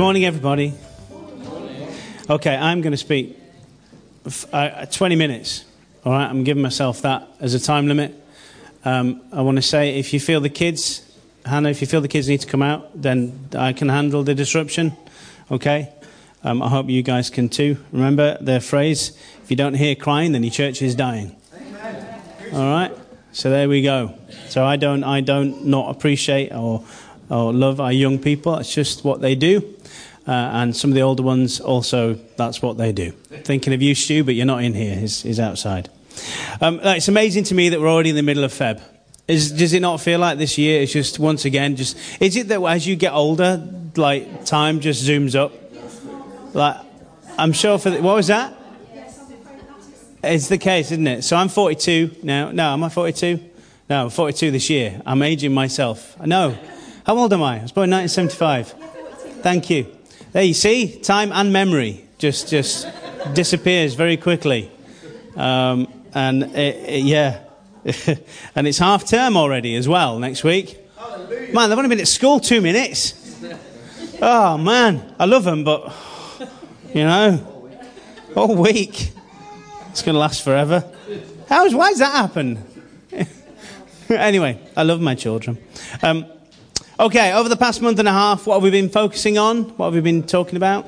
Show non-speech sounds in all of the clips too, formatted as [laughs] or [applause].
morning, everybody. Okay, I'm going to speak uh, 20 minutes. All right, I'm giving myself that as a time limit. Um, I want to say if you feel the kids, Hannah, if you feel the kids need to come out, then I can handle the disruption. Okay? Um, I hope you guys can too. Remember their phrase if you don't hear crying, then your church is dying. All right? So there we go. So I don't, I don't not appreciate or, or love our young people. It's just what they do. Uh, and some of the older ones also, that's what they do. Thinking of you, Stu, but you're not in here. He's, he's outside. Um, it's amazing to me that we're already in the middle of Feb. Is, does it not feel like this year is just once again just? Is it that as you get older, like time just zooms up? Like, I'm sure for the, what was that? It's the case, isn't it? So I'm 42 now. No, am I 42? No, I'm 42 this year. I'm aging myself. Know. How old am I? I was born in 1975. Thank you. There you see, time and memory just just disappears very quickly. Um, and it, it, yeah, [laughs] and it's half term already as well next week. Man, they've only been at school two minutes. Oh man, I love them, but you know, all week. It's going to last forever. How's, why does that happen? [laughs] anyway, I love my children. Um, okay, over the past month and a half, what have we been focusing on? What have we been talking about?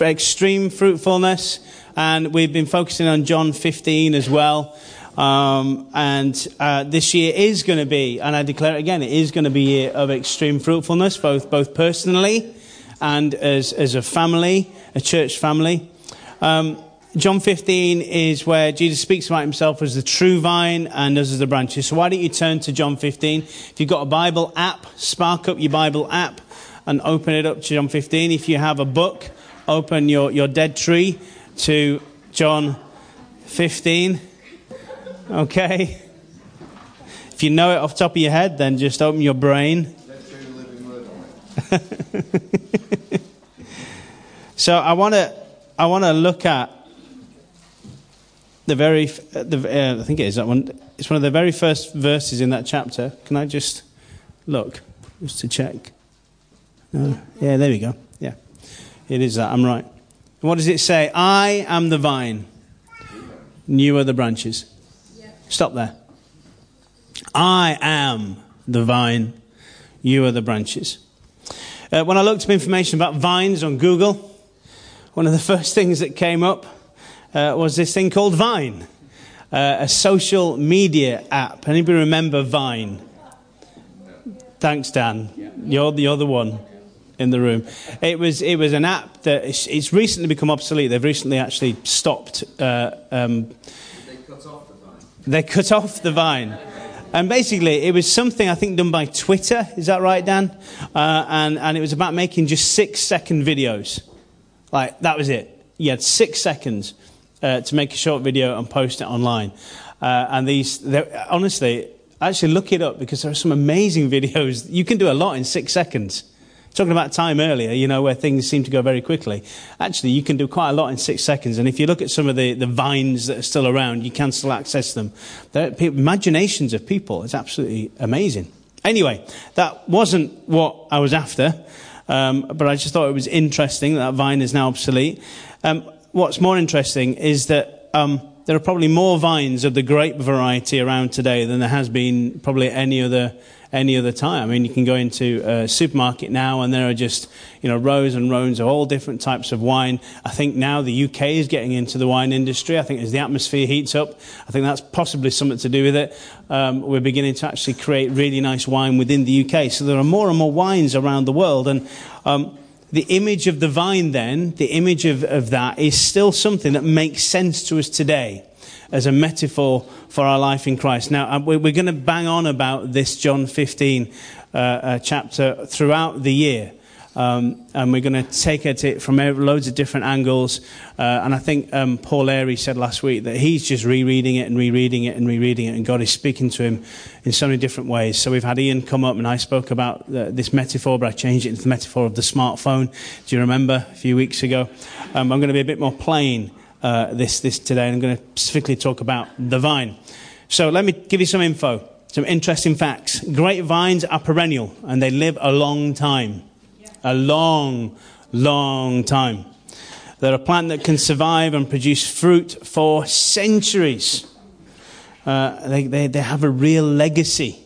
Extreme fruitfulness. And we've been focusing on John 15 as well. Um, and uh, this year is going to be, and I declare it again, it is going to be a year of extreme fruitfulness, both, both personally and as, as a family, a church family. Um, John 15 is where Jesus speaks about himself as the true vine and us as the branches. So why don't you turn to John 15? If you've got a Bible app, spark up your Bible app and open it up to John 15. If you have a book, open your, your dead tree to John 15. Okay? If you know it off top of your head, then just open your brain. [laughs] so I want to I want to look at the very, the, uh, I think it is that one. It's one of the very first verses in that chapter. Can I just look, just to check? No? Yeah, there we go. Yeah, it is that. I'm right. what does it say? I am the vine, you are the branches. Stop there. I am the vine, you are the branches. Uh, when I looked up information about vines on Google, one of the [laughs] first things that came up uh, was this thing called Vine, uh, a social media app. Anybody remember Vine? Thanks, Dan. You're the other one in the room. It was it was an app that it's, it's recently become obsolete. They've recently actually stopped. Uh, um, they cut off the vine. They cut off the vine. And basically, it was something I think done by Twitter. Is that right, Dan? Uh, and and it was about making just six second videos. Like that was it. You had six seconds uh, to make a short video and post it online. Uh, and these, honestly, actually look it up because there are some amazing [laughs] videos. You can do a lot in six seconds. Talking about time earlier, you know, where things seem to go very quickly. Actually, you can do quite a lot in six seconds. And if you look at some of the, the vines that are still around, you can still access them. The imaginations of people is absolutely amazing. Anyway, that wasn't what I was after, um, but I just thought it was interesting that, that vine is now obsolete. Um, what's more interesting is that um, there are probably more vines of the grape variety around today than there has been probably any other any other time. I mean, you can go into a supermarket now and there are just, you know, rows and rows of all different types of wine. I think now the UK is getting into the wine industry. I think as the atmosphere heats up, I think that's possibly something to do with it. Um, we're beginning to actually create really nice wine within the UK. So there are more and more wines around the world. And, um, the image of the vine, then, the image of, of that, is still something that makes sense to us today as a metaphor for our life in Christ. Now, uh, we're going to bang on about this John 15 uh, uh, chapter throughout the year. Um, and we're going to take at it from loads of different angles. Uh, and I think um, Paul Airy said last week that he's just rereading it and rereading it and rereading it, and God is speaking to him in so many different ways. So we've had Ian come up, and I spoke about this metaphor, but I changed it into the metaphor of the smartphone. Do you remember a few weeks ago? Um, I'm going to be a bit more plain uh, this, this today, and I'm going to specifically talk about the vine. So let me give you some info, some interesting facts. Grapevines are perennial, and they live a long time. A long, long time. They're a plant that can survive and produce fruit for centuries. Uh, they, they, they have a real legacy.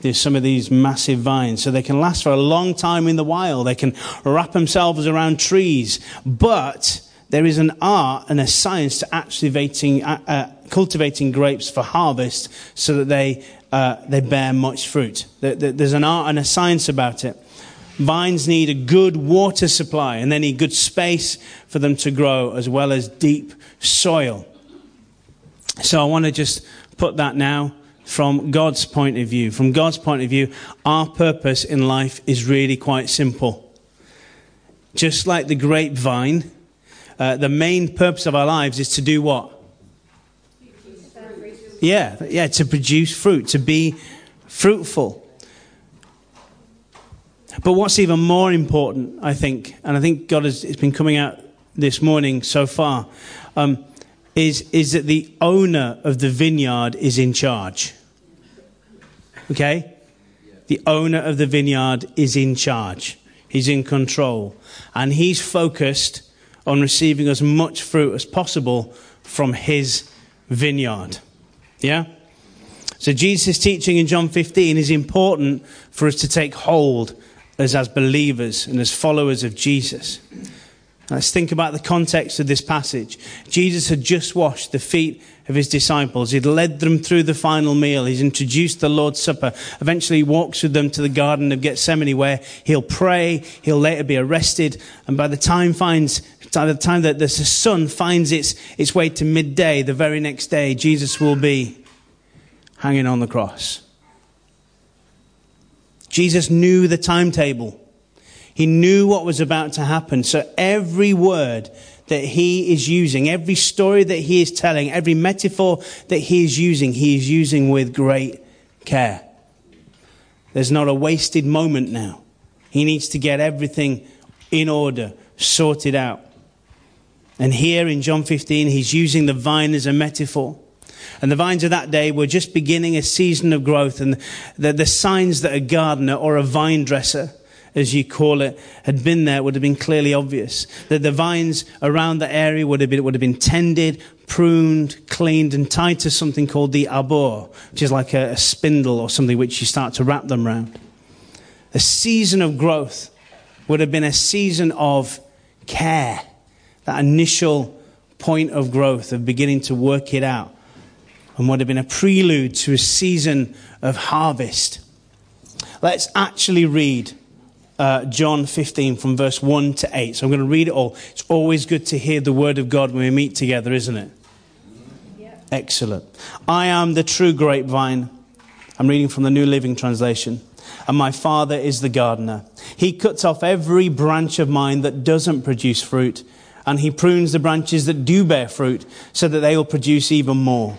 There's some of these massive vines. So they can last for a long time in the wild. They can wrap themselves around trees. But there is an art and a science to activating, uh, uh, cultivating grapes for harvest so that they, uh, they bear much fruit. There's an art and a science about it. Vines need a good water supply and they need good space for them to grow as well as deep soil. So I want to just put that now from God's point of view. From God's point of view, our purpose in life is really quite simple. Just like the grapevine, uh, the main purpose of our lives is to do what? Yeah, yeah, to produce fruit, to be fruitful. But what's even more important, I think, and I think God has it's been coming out this morning so far, um, is, is that the owner of the vineyard is in charge. Okay? The owner of the vineyard is in charge. He's in control. And he's focused on receiving as much fruit as possible from his vineyard. Yeah? So Jesus' teaching in John 15 is important for us to take hold as as believers and as followers of Jesus. Let's think about the context of this passage. Jesus had just washed the feet of his disciples. He'd led them through the final meal. He's introduced the Lord's Supper. Eventually, he walks with them to the Garden of Gethsemane where he'll pray. He'll later be arrested. And by the time finds, by the time that the sun finds its, its way to midday, the very next day, Jesus will be hanging on the cross. Jesus knew the timetable. He knew what was about to happen. So every word that he is using, every story that he is telling, every metaphor that he is using, he is using with great care. There's not a wasted moment now. He needs to get everything in order, sorted out. And here in John 15, he's using the vine as a metaphor. And the vines of that day were just beginning a season of growth. And the, the signs that a gardener or a vine dresser as you call it, had been there would have been clearly obvious. That the vines around the area would have been, would have been tended, pruned, cleaned, and tied to something called the arbor, which is like a, a spindle or something which you start to wrap them around. A season of growth would have been a season of care, that initial point of growth, of beginning to work it out, and would have been a prelude to a season of harvest. Let's actually read uh, John 15 from verse 1 to 8. So I'm going to read it all. It's always good to hear the word of God when we meet together, isn't it? Yeah. Excellent. I am the true grapevine. I'm reading from the New Living Translation. And my Father is the gardener. He cuts off every branch of mine that doesn't produce fruit, and he prunes the branches that do bear fruit so that they will produce even more.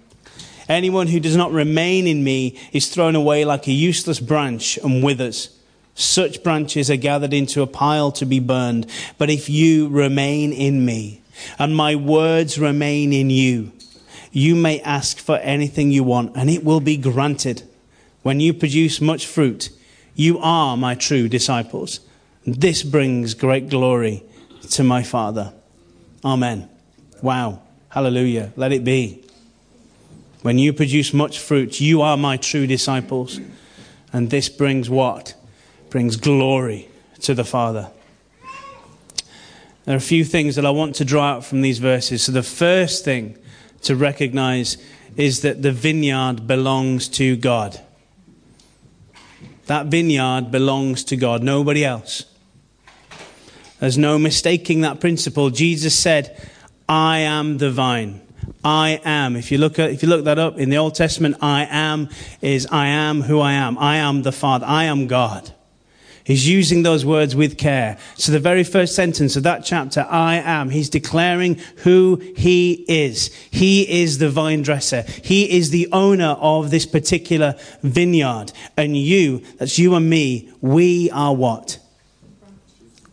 Anyone who does not remain in me is thrown away like a useless branch and withers. Such branches are gathered into a pile to be burned. But if you remain in me and my words remain in you, you may ask for anything you want and it will be granted. When you produce much fruit, you are my true disciples. This brings great glory to my Father. Amen. Wow. Hallelujah. Let it be. When you produce much fruit, you are my true disciples. And this brings what? brings glory to the Father. There are a few things that I want to draw out from these verses. So, the first thing to recognize is that the vineyard belongs to God. That vineyard belongs to God, nobody else. There's no mistaking that principle. Jesus said, I am the vine. I am. If you look at, if you look that up in the Old Testament, I am is I am who I am. I am the Father. I am God. He's using those words with care. So the very first sentence of that chapter, I am, he's declaring who he is. He is the vine dresser. He is the owner of this particular vineyard. And you, that's you and me, we are what?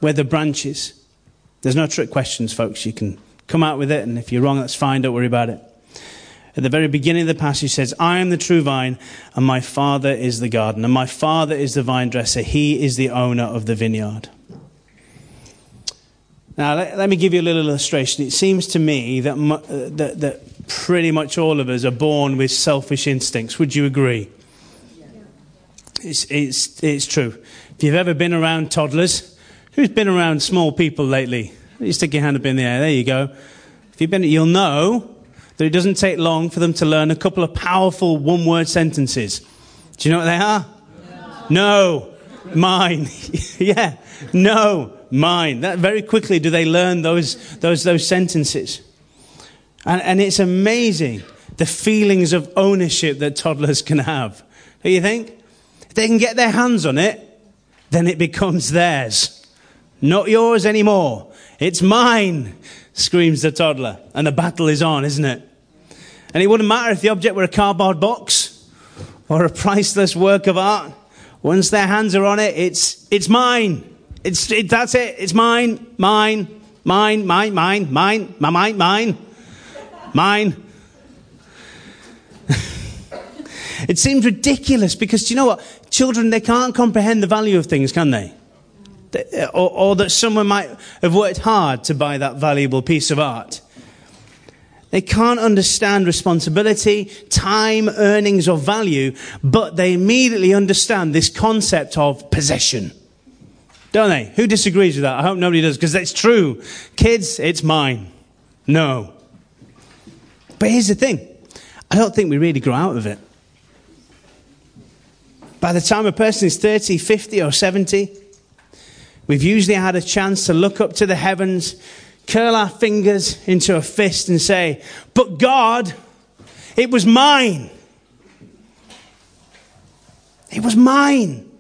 We're the branches. There's no trick questions, folks. You can come out with it, and if you're wrong, that's fine. Don't worry about it. At the very beginning of the passage says, I am the true vine, and my father is the gardener. My father is the vine dresser. He is the owner of the vineyard. Now, let, let me give you a little illustration. It seems to me that, uh, that, that pretty much all of us are born with selfish instincts. Would you agree? It's, it's, it's true. If you've ever been around toddlers, who's been around small people lately? You stick your hand up in the air. There you go. If you've been, you'll know that it doesn't take long for them to learn a couple of powerful one word sentences. Do you know what they are? No, no mine. [laughs] yeah, no, mine. That very quickly do they learn those, those, those sentences. And, and it's amazing the feelings of ownership that toddlers can have. Do you think? If they can get their hands on it, then it becomes theirs. Not yours anymore. It's mine, screams the toddler. And the battle is on, isn't it? And it wouldn't matter if the object were a cardboard box or a priceless work of art. Once their hands are on it, it's, it's mine. It's, it, that's it. It's mine, mine, mine, mine, mine, mine, my, mine, mine, mine. [laughs] it seems ridiculous because do you know what? Children, they can't comprehend the value of things, can they? Uh, or, or that someone might have worked hard to buy that valuable piece of art. They can't understand responsibility, time, earnings, or value, but they immediately understand this concept of possession. Don't they? Who disagrees with that? I hope nobody does, because it's true. Kids, it's mine. No. But here's the thing I don't think we really grow out of it. By the time a person is 30, 50, or 70, we've usually had a chance to look up to the heavens curl our fingers into a fist and say, But God, it was mine. It was mine.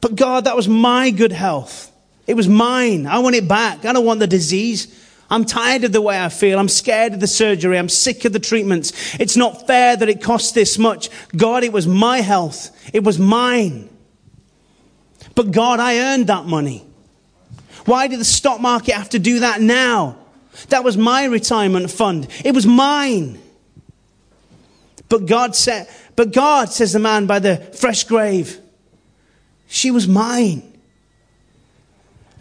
But God, that was my good health. It was mine. I want it back. I don't want the disease. I'm tired of the way I feel. I'm scared of the surgery. I'm sick of the treatments. It's not fair that it costs this much. God, it was my health. It was mine. But God, I earned that money. Why did the stock market have to do that now? That was my retirement fund. It was mine. But God said, but God, says the man by the fresh grave, she was mine.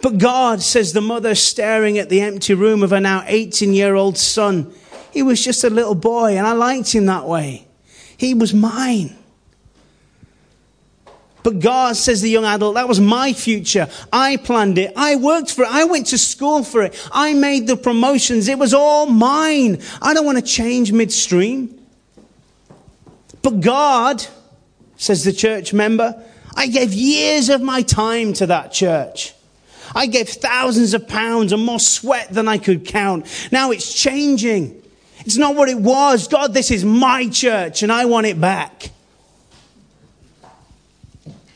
But God, says the mother staring at the empty room of her now 18 year old son, he was just a little boy and I liked him that way. He was mine. But God, says the young adult, that was my future. I planned it. I worked for it. I went to school for it. I made the promotions. It was all mine. I don't want to change midstream. But God, says the church member, I gave years of my time to that church. I gave thousands of pounds and more sweat than I could count. Now it's changing. It's not what it was. God, this is my church and I want it back.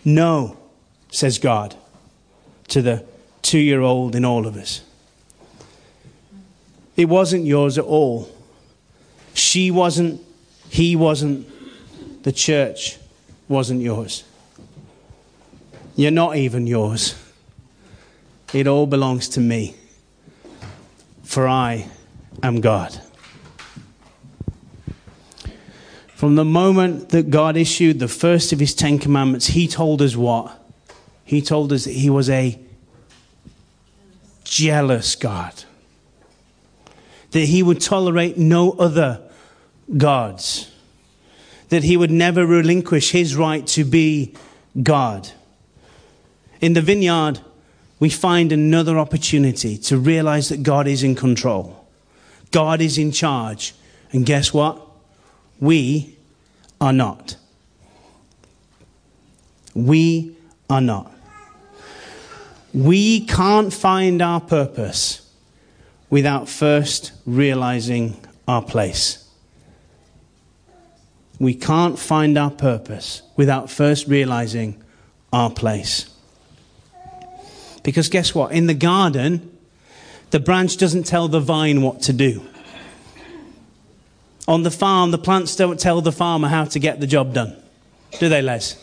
No, says God to the two year old in all of us. It wasn't yours at all. She wasn't, he wasn't, the church wasn't yours. You're not even yours. It all belongs to me. For I am God. From the moment that God issued the first of his Ten Commandments, he told us what? He told us that he was a jealous God. That he would tolerate no other gods. That he would never relinquish his right to be God. In the vineyard, we find another opportunity to realize that God is in control. God is in charge. And guess what? We are not. We are not. We can't find our purpose without first realizing our place. we can't find our purpose without first realizing our place. Because guess what? In the garden, the branch doesn't tell the vine what to do. On the farm, the plants don't tell the farmer how to get the job done. Do they, Les?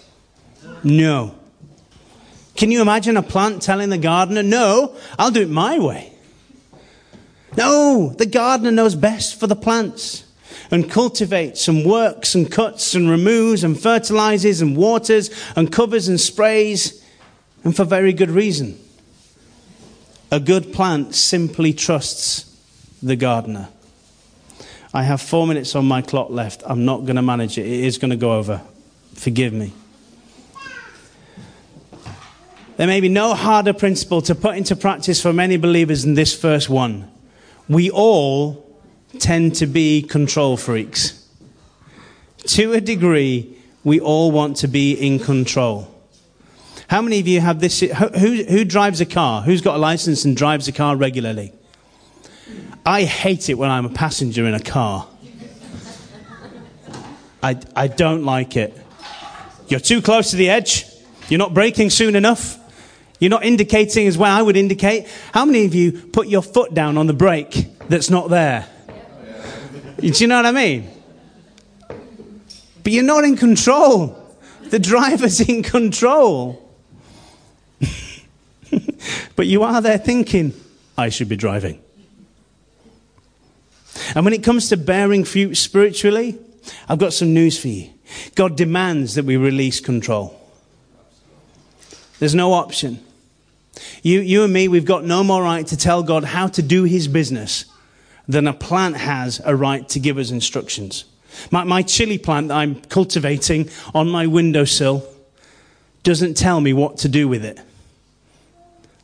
No. Can you imagine a plant telling the gardener, No, I'll do it my way? No, the gardener knows best for the plants and cultivates and works and cuts and removes and fertilizes and waters and covers and sprays, and for very good reason. A good plant simply trusts the gardener. I have four minutes on my clock left. I'm not going to manage it. It is going to go over. Forgive me. There may be no harder principle to put into practice for many believers than this first one. We all tend to be control freaks. To a degree, we all want to be in control. How many of you have this? Who, who drives a car? Who's got a license and drives a car regularly? I hate it when I'm a passenger in a car. I, I don't like it. You're too close to the edge. You're not braking soon enough. You're not indicating as well I would indicate. How many of you put your foot down on the brake that's not there? Do you know what I mean? But you're not in control. The driver's in control. [laughs] but you are there thinking, I should be driving. And when it comes to bearing fruit spiritually, I've got some news for you. God demands that we release control. There's no option. You, you and me, we've got no more right to tell God how to do his business than a plant has a right to give us instructions. My, my chili plant that I'm cultivating on my windowsill doesn't tell me what to do with it.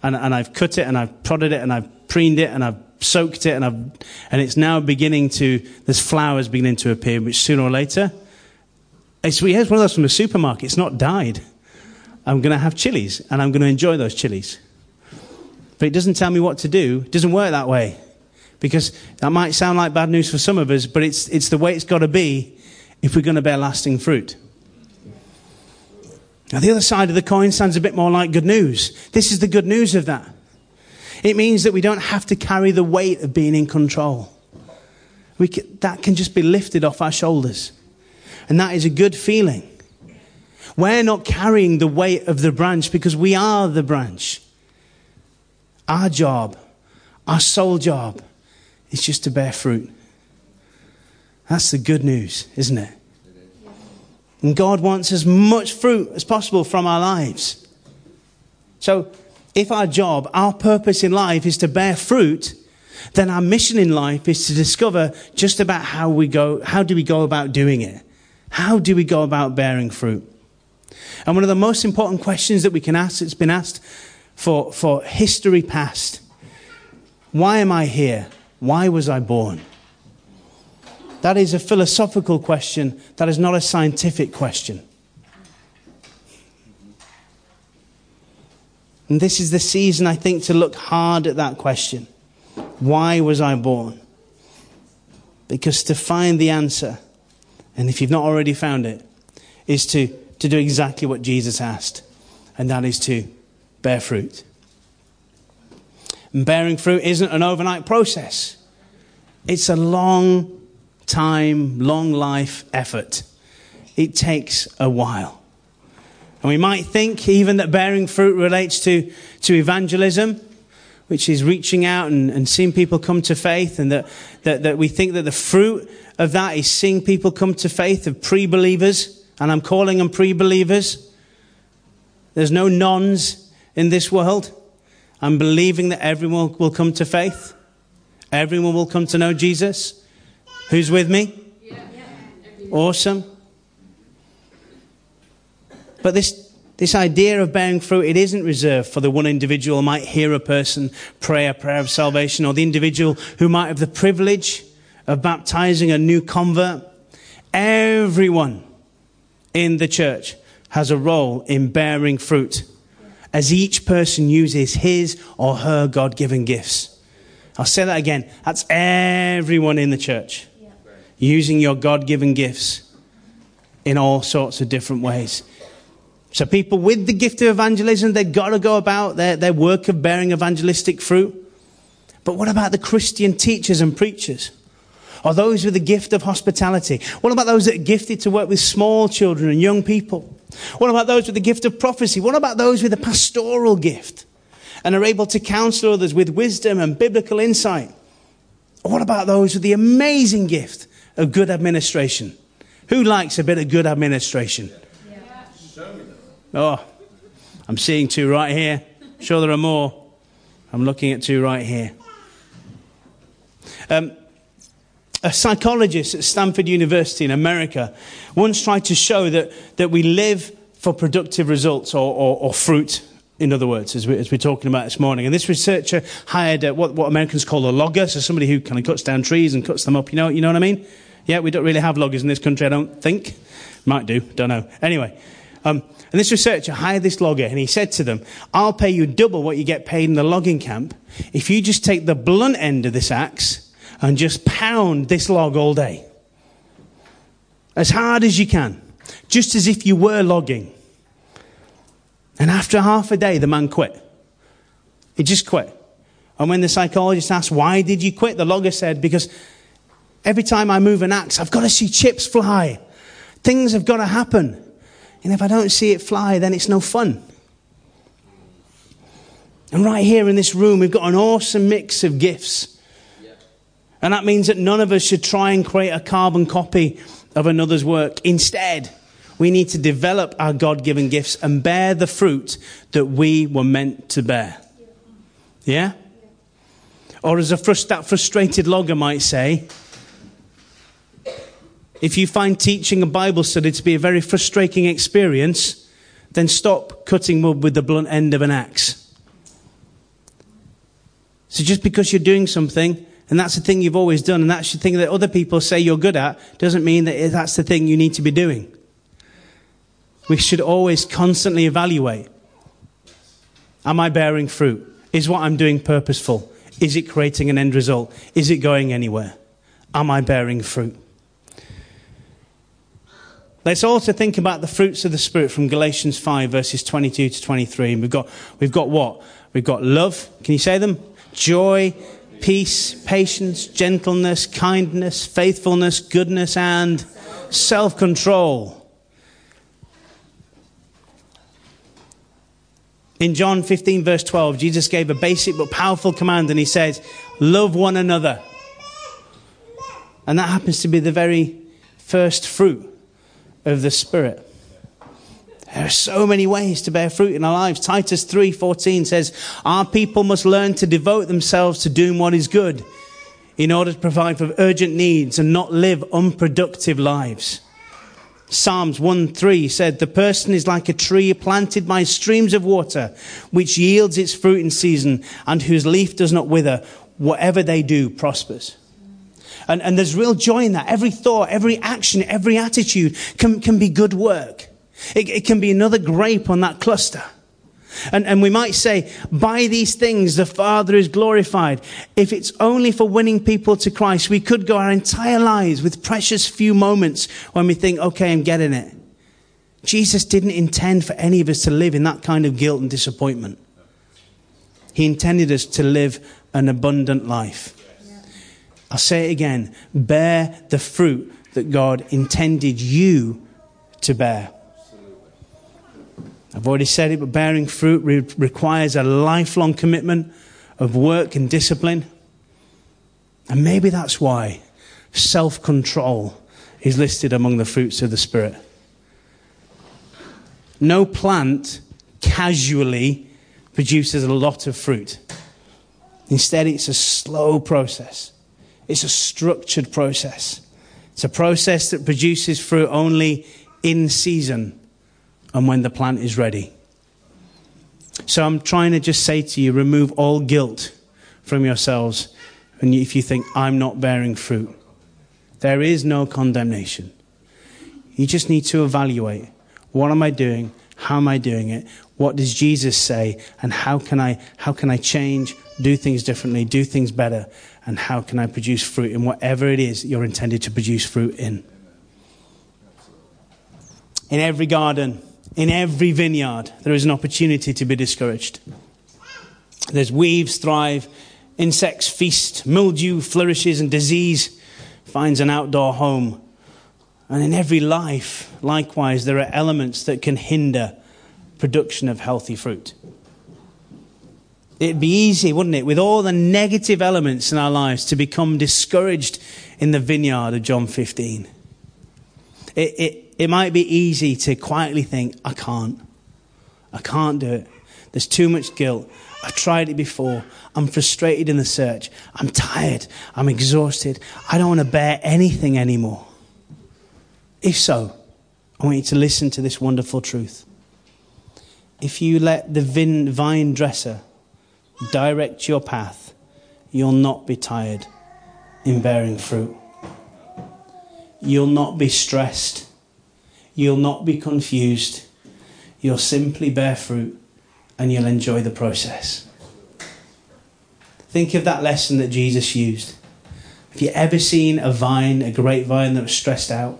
And, and I've cut it and I've prodded it and I've preened it and I've soaked it and I've, and it's now beginning to, there's flowers beginning to appear, which sooner or later, it's, one of those from the supermarket. It's not died. I'm going to have chilies and I'm going to enjoy those chilies. But it doesn't tell me what to do. It doesn't work that way. Because that might sound like bad news for some of us, but it's, it's the way it's got to be if we're going to bear lasting fruit. Now, the other side of the coin sounds a bit more like good news. This is the good news of that. It means that we don't have to carry the weight of being in control. We can, that can just be lifted off our shoulders. And that is a good feeling. We're not carrying the weight of the branch because we are the branch. Our job, our sole job, is just to bear fruit. That's the good news, isn't it? And God wants as much fruit as possible from our lives. So, if our job, our purpose in life is to bear fruit, then our mission in life is to discover just about how we go, how do we go about doing it? How do we go about bearing fruit? And one of the most important questions that we can ask, it's been asked for, for history past. Why am I here? Why was I born? That is a philosophical question. That is not a scientific question. And this is the season, I think, to look hard at that question. Why was I born? Because to find the answer, and if you've not already found it, is to, to do exactly what Jesus asked, and that is to bear fruit. And bearing fruit isn't an overnight process, it's a long time, long life effort. It takes a while. And we might think even that bearing fruit relates to, to evangelism, which is reaching out and, and seeing people come to faith, and that, that, that we think that the fruit of that is seeing people come to faith of pre believers, and I'm calling them pre believers. There's no nons in this world. I'm believing that everyone will come to faith. Everyone will come to know Jesus. Who's with me? Awesome. But this, this idea of bearing fruit, it isn't reserved for the one individual who might hear a person pray a prayer of salvation or the individual who might have the privilege of baptizing a new convert. Everyone in the church has a role in bearing fruit as each person uses his or her God given gifts. I'll say that again. That's everyone in the church using your God given gifts in all sorts of different ways. So, people with the gift of evangelism, they've got to go about their, their work of bearing evangelistic fruit. But what about the Christian teachers and preachers? Or those with the gift of hospitality? What about those that are gifted to work with small children and young people? What about those with the gift of prophecy? What about those with a pastoral gift and are able to counsel others with wisdom and biblical insight? What about those with the amazing gift of good administration? Who likes a bit of good administration? Oh, I'm seeing two right here. Sure, there are more. I'm looking at two right here. Um, a psychologist at Stanford University in America once tried to show that, that we live for productive results or, or, or fruit, in other words, as, we, as we're talking about this morning. And this researcher hired a, what, what Americans call a logger, so somebody who kind of cuts down trees and cuts them up. You know, you know what I mean? Yeah, we don't really have loggers in this country, I don't think. Might do, don't know. Anyway, um, and this researcher hired this logger and he said to them, I'll pay you double what you get paid in the logging camp if you just take the blunt end of this axe and just pound this log all day. As hard as you can, just as if you were logging. And after half a day, the man quit. He just quit. And when the psychologist asked, Why did you quit? the logger said, Because every time I move an axe, I've got to see chips fly. Things have got to happen. And if I don't see it fly, then it's no fun. And right here in this room, we've got an awesome mix of gifts and that means that none of us should try and create a carbon copy of another's work. Instead, we need to develop our God given gifts and bear the fruit that we were meant to bear. Yeah? Or as a frust- that frustrated logger might say, if you find teaching a Bible study to be a very frustrating experience, then stop cutting wood with the blunt end of an axe. So just because you're doing something and that's the thing you've always done, and that's the thing that other people say you're good at, doesn't mean that that's the thing you need to be doing. We should always constantly evaluate Am I bearing fruit? Is what I'm doing purposeful? Is it creating an end result? Is it going anywhere? Am I bearing fruit? Let's also think about the fruits of the Spirit from Galatians 5, verses 22 to 23. And we've got, we've got what? We've got love. Can you say them? Joy, peace, patience, gentleness, kindness, faithfulness, goodness, and self control. In John 15, verse 12, Jesus gave a basic but powerful command, and he said, Love one another. And that happens to be the very first fruit of the Spirit. There are so many ways to bear fruit in our lives. Titus 3:14 says, "Our people must learn to devote themselves to doing what is good in order to provide for urgent needs and not live unproductive lives." Psalms 1:3 said, "The person is like a tree planted by streams of water, which yields its fruit in season and whose leaf does not wither. Whatever they do prospers." And, and there's real joy in that. Every thought, every action, every attitude can, can be good work. It, it can be another grape on that cluster. And, and we might say, by these things the Father is glorified. If it's only for winning people to Christ, we could go our entire lives with precious few moments when we think, okay, I'm getting it. Jesus didn't intend for any of us to live in that kind of guilt and disappointment. He intended us to live an abundant life. I'll say it again bear the fruit that God intended you to bear. I've already said it, but bearing fruit re- requires a lifelong commitment of work and discipline. And maybe that's why self control is listed among the fruits of the Spirit. No plant casually produces a lot of fruit. Instead, it's a slow process, it's a structured process. It's a process that produces fruit only in season and when the plant is ready. So I'm trying to just say to you remove all guilt from yourselves. And if you think, I'm not bearing fruit, there is no condemnation. You just need to evaluate what am I doing? How am I doing it? What does Jesus say? And how can I, how can I change, do things differently, do things better? And how can I produce fruit in whatever it is you're intended to produce fruit in? In every garden, in every vineyard, there is an opportunity to be discouraged. There's weaves thrive, insects feast, mildew flourishes, and disease finds an outdoor home. And in every life, likewise, there are elements that can hinder production of healthy fruit. It'd be easy, wouldn't it, with all the negative elements in our lives, to become discouraged in the vineyard of John 15. It, it, it might be easy to quietly think, I can't. I can't do it. There's too much guilt. I've tried it before. I'm frustrated in the search. I'm tired. I'm exhausted. I don't want to bear anything anymore. If so, I want you to listen to this wonderful truth. If you let the vine dresser direct your path, you'll not be tired in bearing fruit. You'll not be stressed. You'll not be confused. You'll simply bear fruit and you'll enjoy the process. Think of that lesson that Jesus used. Have you ever seen a vine, a grapevine that was stressed out?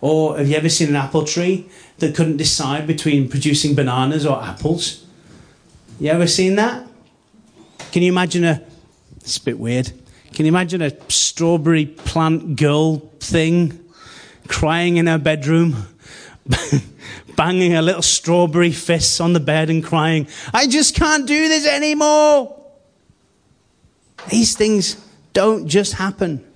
Or have you ever seen an apple tree that couldn't decide between producing bananas or apples? You ever seen that? Can you imagine a. It's a bit weird. Can you imagine a strawberry plant girl thing crying in her bedroom, [laughs] banging her little strawberry fists on the bed and crying, I just can't do this anymore? These things don't just happen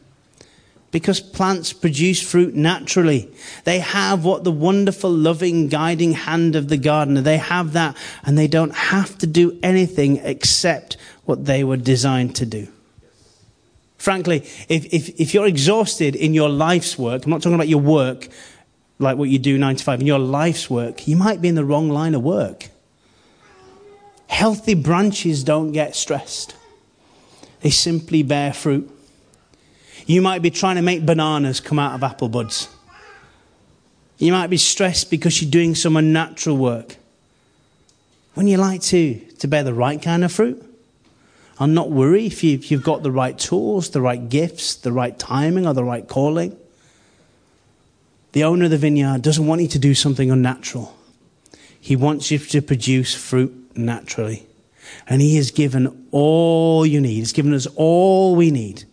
because plants produce fruit naturally. They have what the wonderful, loving, guiding hand of the gardener. They have that, and they don't have to do anything except what they were designed to do. Frankly, if, if, if you're exhausted in your life's work, I'm not talking about your work like what you do 9 to 5, in your life's work, you might be in the wrong line of work. Healthy branches don't get stressed, they simply bear fruit. You might be trying to make bananas come out of apple buds. You might be stressed because you're doing some unnatural work. When you like to, to bear the right kind of fruit, and not worry if, you, if you've got the right tools, the right gifts, the right timing, or the right calling. The owner of the vineyard doesn't want you to do something unnatural. He wants you to produce fruit naturally. And He has given all you need. He's given us all we need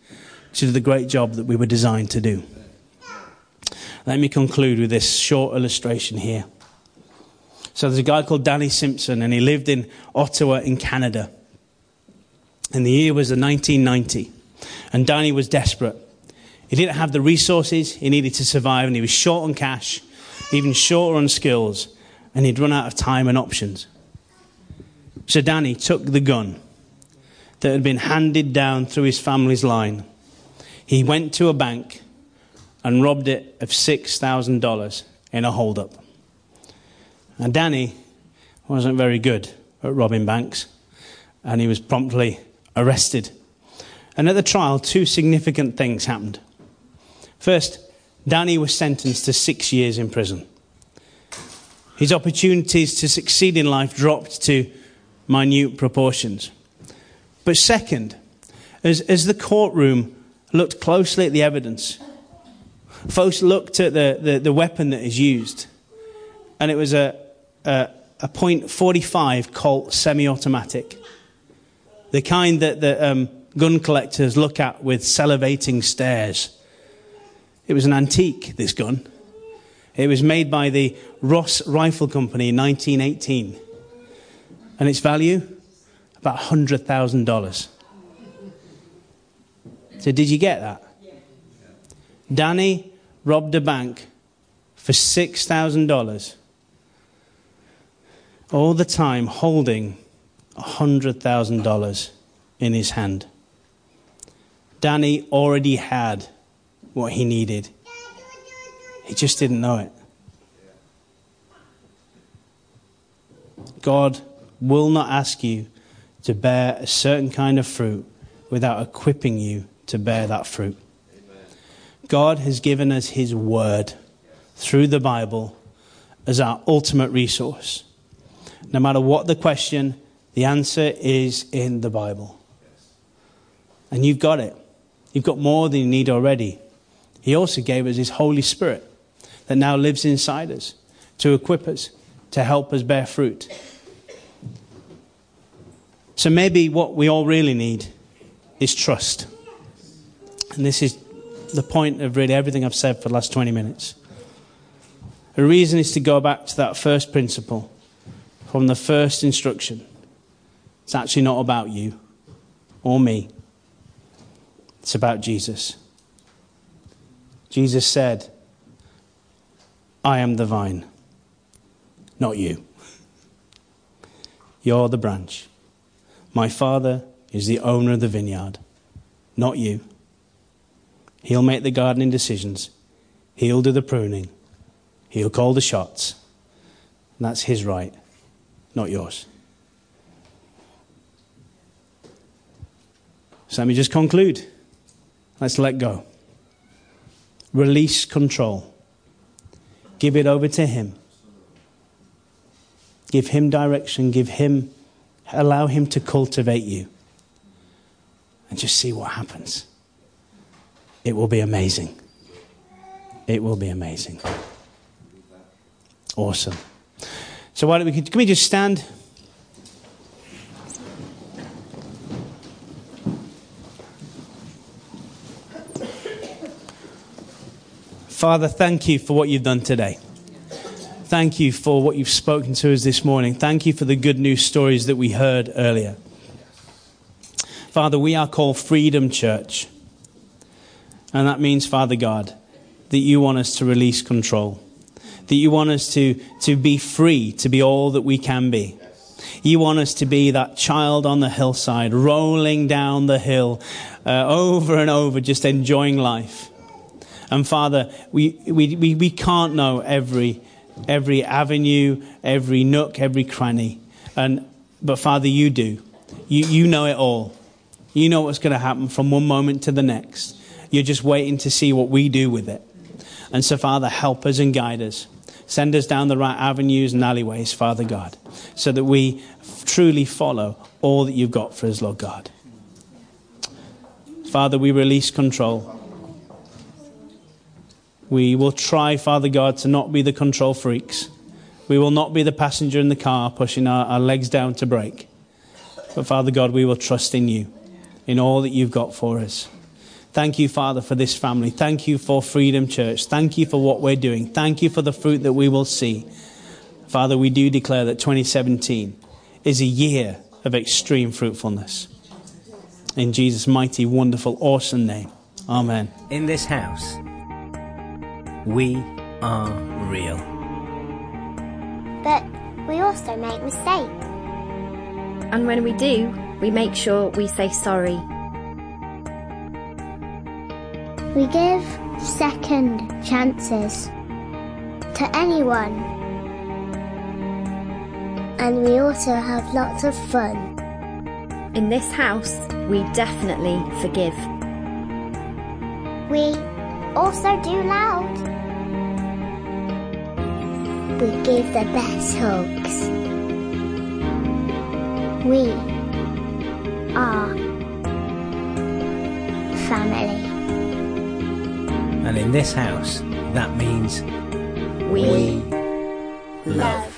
to do the great job that we were designed to do. Let me conclude with this short illustration here. So there's a guy called Danny Simpson, and he lived in Ottawa in Canada. And the year was the 1990. And Danny was desperate. He didn't have the resources he needed to survive, and he was short on cash, even shorter on skills, and he'd run out of time and options. So Danny took the gun that had been handed down through his family's line he went to a bank and robbed it of $6,000 in a holdup. And Danny wasn't very good at robbing banks, and he was promptly arrested. And at the trial, two significant things happened. First, Danny was sentenced to six years in prison. His opportunities to succeed in life dropped to minute proportions. But second, as, as the courtroom looked closely at the evidence. Folks looked at the, the, the weapon that is used, and it was a, a, a .45 Colt semi-automatic, the kind that the um, gun collectors look at with salivating stares. It was an antique, this gun. It was made by the Ross Rifle Company in 1918. And its value? About $100,000. So, did you get that? Danny robbed a bank for $6,000, all the time holding $100,000 in his hand. Danny already had what he needed, he just didn't know it. God will not ask you to bear a certain kind of fruit without equipping you to bear that fruit. God has given us His Word through the Bible as our ultimate resource. No matter what the question, the answer is in the Bible. And you've got it. You've got more than you need already. He also gave us His Holy Spirit that now lives inside us to equip us, to help us bear fruit. So maybe what we all really need is trust. And this is the point of really everything I've said for the last 20 minutes. The reason is to go back to that first principle from the first instruction. It's actually not about you or me, it's about Jesus. Jesus said, I am the vine, not you. You're the branch. My Father is the owner of the vineyard, not you. He'll make the gardening decisions, He'll do the pruning, He'll call the shots. And that's His right, not yours. So let me just conclude. Let's let go. Release control. Give it over to Him. Give Him direction. Give Him, allow Him to cultivate you. And just see what happens. It will be amazing. It will be amazing. Awesome. So why don't we, can we just stand? Father, thank you for what you've done today. Thank you for what you've spoken to us this morning. Thank you for the good news stories that we heard earlier. Father, we are called Freedom Church. And that means, Father God, that you want us to release control, that you want us to, to be free, to be all that we can be. You want us to be that child on the hillside, rolling down the hill uh, over and over, just enjoying life. And Father, we, we, we, we can't know every, every avenue, every nook, every cranny. And, but Father, you do. You, you know it all. You know what's going to happen from one moment to the next. You're just waiting to see what we do with it. And so, Father, help us and guide us. Send us down the right avenues and alleyways, Father God, so that we truly follow all that you've got for us, Lord God. Father, we release control. We will try, Father God, to not be the control freaks. We will not be the passenger in the car pushing our, our legs down to brake. But, Father God, we will trust in you, in all that you've got for us. Thank you, Father, for this family. Thank you for Freedom Church. Thank you for what we're doing. Thank you for the fruit that we will see. Father, we do declare that 2017 is a year of extreme fruitfulness. In Jesus' mighty, wonderful, awesome name. Amen. In this house, we are real. But we also make mistakes. And when we do, we make sure we say sorry. We give second chances to anyone. And we also have lots of fun. In this house, we definitely forgive. We also do loud. We give the best hugs. We are family. And in this house, that means We, we Love.